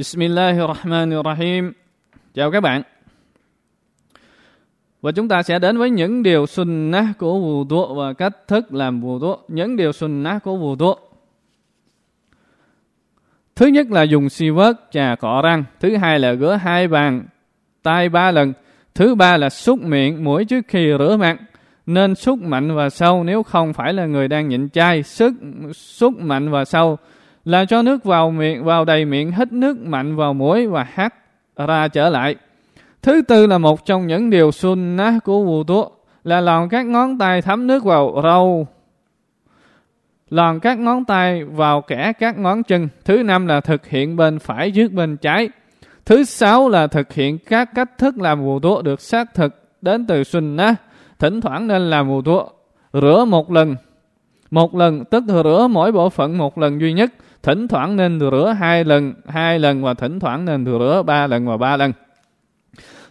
Bismillahirrahmanirrahim. Chào các bạn. Và chúng ta sẽ đến với những điều sunnah của vù tụ và cách thức làm vù tụ. Những điều sunnah của vù tụ. Thứ nhất là dùng si vớt, chà cọ răng. Thứ hai là rửa hai bàn, tay ba lần. Thứ ba là xúc miệng, mũi trước khi rửa mặt. Nên xúc mạnh và sâu nếu không phải là người đang nhịn chay. Sức, xúc mạnh và sâu là cho nước vào miệng, vào đầy miệng, hít nước mạnh vào mũi và hát ra trở lại. Thứ tư là một trong những điều sunnah của vụ tố là lòng các ngón tay thấm nước vào râu lòng các ngón tay vào kẻ các ngón chân. Thứ năm là thực hiện bên phải trước bên trái. Thứ sáu là thực hiện các cách thức làm vụ tố được xác thực đến từ sunnah. Thỉnh thoảng nên làm vụ tố rửa một lần. Một lần, tức rửa mỗi bộ phận một lần duy nhất thỉnh thoảng nên rửa hai lần hai lần và thỉnh thoảng nên rửa ba lần và ba lần.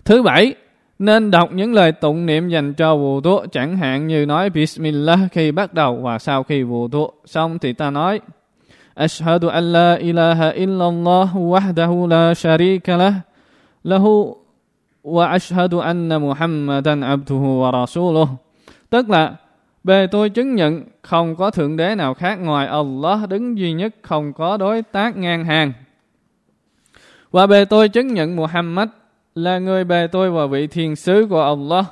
Thứ bảy nên đọc những lời tụng niệm dành cho vụ thuốc chẳng hạn như nói Bismillah khi bắt đầu và sau khi vụ thuốc xong thì ta nói أشهد أن لا إله إلا الله وحده لا lahu wa ashhadu anna Muhammadan abduhu wa rasuluh, tức là Bề tôi chứng nhận không có thượng đế nào khác ngoài Allah đứng duy nhất không có đối tác ngang hàng. Và bề tôi chứng nhận Muhammad là người bề tôi và vị thiên sứ của Allah.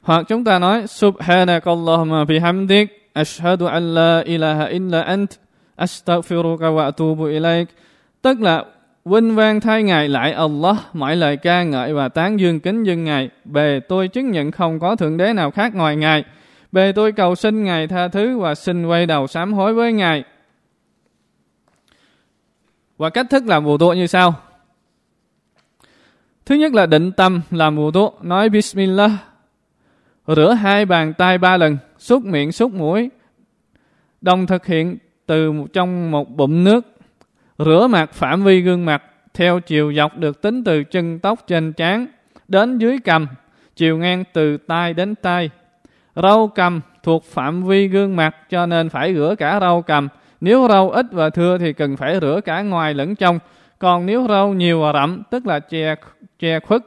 Hoặc chúng ta nói, Subhanakallahumma bihamdik, Ashhadu an la ilaha illa ant, Astaghfiruka wa atubu ilaik Tức là Vinh vang thay Ngài lại Allah, mọi lời ca ngợi và tán dương kính dân Ngài. Bề tôi chứng nhận không có Thượng Đế nào khác ngoài Ngài. Bề tôi cầu xin Ngài tha thứ và xin quay đầu sám hối với Ngài. Và cách thức làm vụ tụ như sau. Thứ nhất là định tâm làm vụ tụ, nói Bismillah. Rửa hai bàn tay ba lần, xúc miệng xúc mũi. Đồng thực hiện từ trong một bụng nước Rửa mặt phạm vi gương mặt theo chiều dọc được tính từ chân tóc trên trán đến dưới cằm, chiều ngang từ tai đến tai. Râu cằm thuộc phạm vi gương mặt cho nên phải rửa cả râu cằm. Nếu râu ít và thưa thì cần phải rửa cả ngoài lẫn trong. Còn nếu râu nhiều và rậm, tức là che, che khuất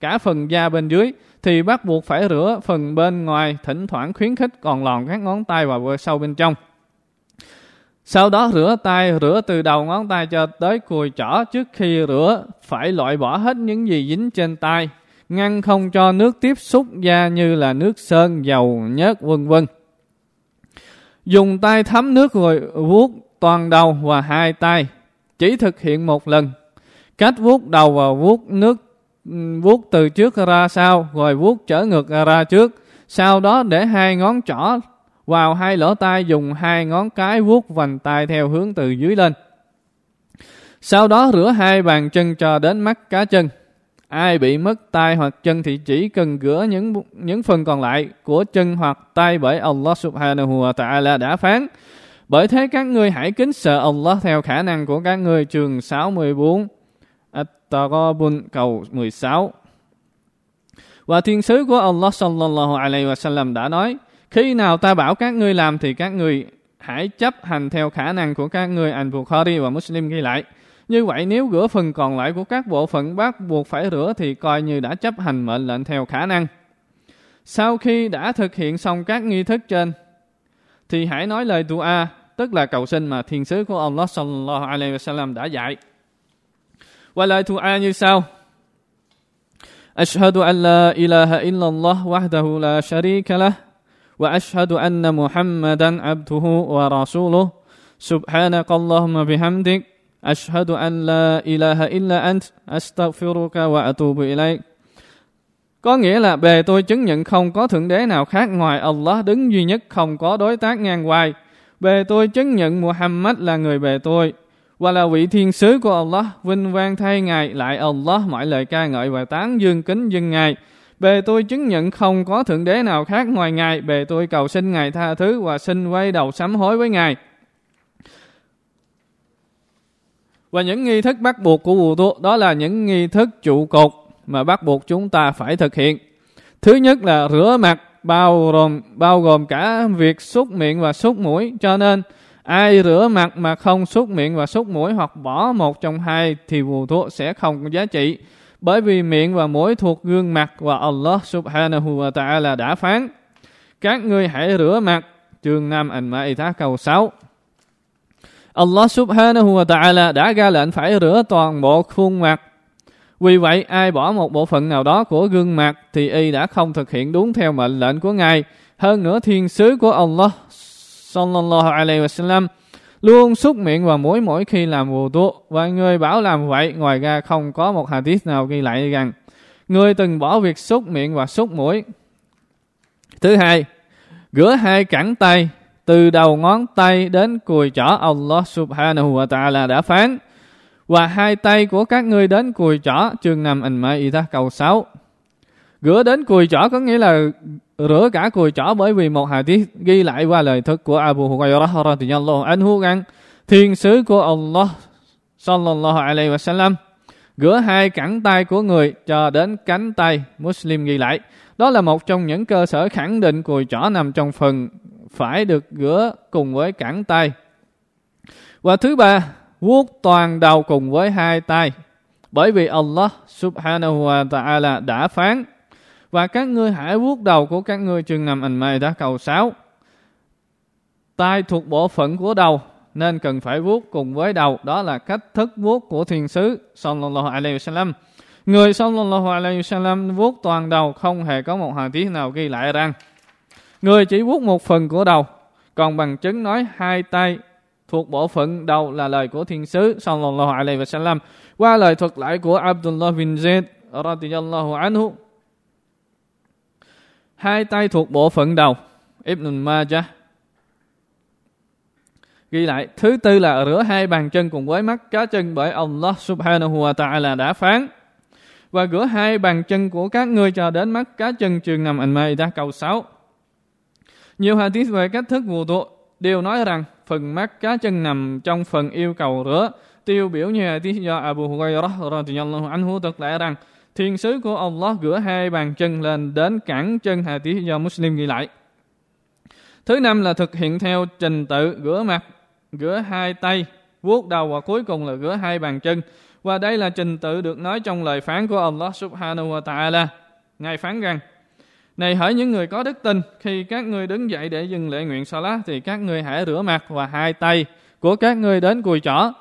cả phần da bên dưới, thì bắt buộc phải rửa phần bên ngoài, thỉnh thoảng khuyến khích còn lòn các ngón tay vào sâu bên trong. Sau đó rửa tay, rửa từ đầu ngón tay cho tới cùi chỏ trước khi rửa, phải loại bỏ hết những gì dính trên tay, ngăn không cho nước tiếp xúc da như là nước sơn, dầu, nhớt, vân vân. Dùng tay thấm nước rồi vuốt toàn đầu và hai tay, chỉ thực hiện một lần. Cách vuốt đầu và vuốt nước vuốt từ trước ra sau, rồi vuốt trở ngược ra trước. Sau đó để hai ngón trỏ vào hai lỗ tai dùng hai ngón cái vuốt vành tai theo hướng từ dưới lên. Sau đó rửa hai bàn chân cho đến mắt cá chân. Ai bị mất tay hoặc chân thì chỉ cần rửa những những phần còn lại của chân hoặc tay bởi Allah subhanahu wa ta'ala đã phán. Bởi thế các ngươi hãy kính sợ Allah theo khả năng của các ngươi trường 64 At-Taghabun, cầu 16 Và thiên sứ của Allah sallallahu alaihi wasallam đã nói khi nào ta bảo các ngươi làm thì các ngươi hãy chấp hành theo khả năng của các ngươi. Anh Bukhari và Muslim ghi lại. Như vậy nếu rửa phần còn lại của các bộ phận bắt buộc phải rửa thì coi như đã chấp hành mệnh lệnh theo khả năng. Sau khi đã thực hiện xong các nghi thức trên thì hãy nói lời dua, tức là cầu xin mà thiên sứ của Allah sallallahu alaihi wasallam đã dạy. Và lời dua như sau: أشهد أن لا إله إلا الله وحده لا شريك له واشهد ان محمدا عبده ورسوله سبحانك اللهم بحمدك اشهد ان لا اله الا انت استغفرك واتوب اليك có nghĩa là bề tôi chứng nhận không có thượng đế nào khác ngoài Allah đứng duy nhất không có đối tác ngang hoài. Bề tôi chứng nhận Muhammad là người bề tôi và là vị thiên sứ của Allah vinh vang thay ngài lại Allah mọi lời ca ngợi và tán dương kính dân ngài Bề tôi chứng nhận không có thượng đế nào khác ngoài Ngài. Bề tôi cầu xin Ngài tha thứ và xin quay đầu sám hối với Ngài. Và những nghi thức bắt buộc của vụ tu đó là những nghi thức trụ cột mà bắt buộc chúng ta phải thực hiện. Thứ nhất là rửa mặt, bao gồm bao gồm cả việc xúc miệng và xúc mũi cho nên, Ai rửa mặt mà không súc miệng và súc mũi hoặc bỏ một trong hai thì vụ thuốc sẽ không có giá trị. Bởi vì miệng và mũi thuộc gương mặt và Allah subhanahu wa ta'ala đã phán. Các ngươi hãy rửa mặt. Chương 5 Al-Ma'idah câu 6. Allah subhanahu wa ta'ala đã ra lệnh phải rửa toàn bộ khuôn mặt. Vì vậy, ai bỏ một bộ phận nào đó của gương mặt thì y đã không thực hiện đúng theo mệnh lệnh của Ngài. Hơn nữa, thiên sứ của Allah sallallahu alaihi wasallam luôn xúc miệng và mũi mỗi khi làm vụ tu và người bảo làm vậy, ngoài ra không có một hadith nào ghi lại rằng người từng bỏ việc xúc miệng và xúc mũi. Thứ hai, rửa hai cẳng tay, từ đầu ngón tay đến cùi chỏ Allah subhanahu wa ta'ala đã phán. Và hai tay của các ngươi đến cùi chỏ, chương 5 mai y câu 6 rửa đến cùi chỏ có nghĩa là rửa cả cùi chỏ bởi vì một hadith ghi lại qua lời thức của Abu Hurairah radhiyallahu anhu rằng thiên sứ của Allah sallallahu alaihi wasallam rửa hai cẳng tay của người cho đến cánh tay Muslim ghi lại. Đó là một trong những cơ sở khẳng định cùi chỏ nằm trong phần phải được rửa cùng với cẳng tay. Và thứ ba, vuốt toàn đầu cùng với hai tay, bởi vì Allah subhanahu wa ta'ala đã phán và các ngươi hãy vuốt đầu của các ngươi chừng nằm ảnh mây đã cầu sáu. Tai thuộc bộ phận của đầu, nên cần phải vuốt cùng với đầu. Đó là cách thức vuốt của thiền sứ, sallallahu alaihi wasallam. Người sallallahu alaihi wasallam vuốt toàn đầu, không hề có một hadith nào ghi lại rằng người chỉ vuốt một phần của đầu. Còn bằng chứng nói hai tay thuộc bộ phận đầu là lời của thiên sứ, sallallahu alaihi wasallam qua lời thuật lại của Abdullah bin Zaid, radiyallahu anhu hai tay thuộc bộ phận đầu. Ibn Majah ghi lại, thứ tư là rửa hai bàn chân cùng với mắt cá chân bởi Allah subhanahu wa ta'ala đã phán. Và rửa hai bàn chân của các ngươi cho đến mắt cá chân trường nằm ảnh mai đã câu 6 nhiều hadith về cách thức vụ tụ đều nói rằng phần mắt cá chân nằm trong phần yêu cầu rửa. Tiêu biểu như hadith do Abu Hurairah radhiyallahu anhu thực lại rằng Thiên sứ của Allah gỡ hai bàn chân lên đến cẳng chân hà tí do Muslim ghi lại. Thứ năm là thực hiện theo trình tự rửa mặt, rửa hai tay, vuốt đầu và cuối cùng là rửa hai bàn chân. Và đây là trình tự được nói trong lời phán của Allah subhanahu wa ta'ala. Ngài phán rằng, Này hỡi những người có đức tin, khi các ngươi đứng dậy để dừng lễ nguyện salat thì các ngươi hãy rửa mặt và hai tay của các ngươi đến cùi chỏ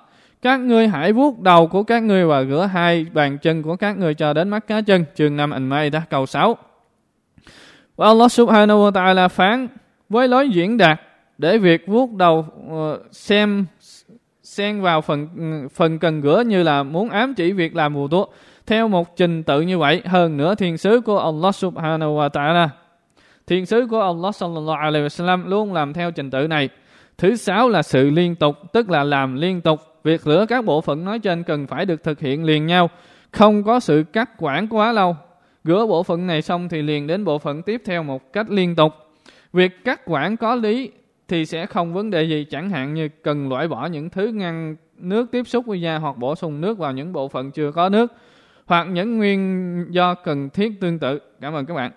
các ngươi hãy vuốt đầu của các ngươi và rửa hai bàn chân của các ngươi cho đến mắt cá chân. Chương 5 anh mây đã cầu 6. Và Allah subhanahu wa ta'ala phán với lối diễn đạt để việc vuốt đầu ờ, xem, xen vào phần phần cần rửa như là muốn ám chỉ việc làm mùa thuốc theo một trình tự như vậy, hơn nữa thiên sứ của Allah subhanahu wa ta'ala, thiên sứ của Allah sallallahu alaihi wasallam luôn làm theo trình tự này thứ sáu là sự liên tục, tức là làm liên tục Việc rửa các bộ phận nói trên cần phải được thực hiện liền nhau, không có sự cắt quản quá lâu. Rửa bộ phận này xong thì liền đến bộ phận tiếp theo một cách liên tục. Việc cắt quản có lý thì sẽ không vấn đề gì chẳng hạn như cần loại bỏ những thứ ngăn nước tiếp xúc với da hoặc bổ sung nước vào những bộ phận chưa có nước hoặc những nguyên do cần thiết tương tự. Cảm ơn các bạn.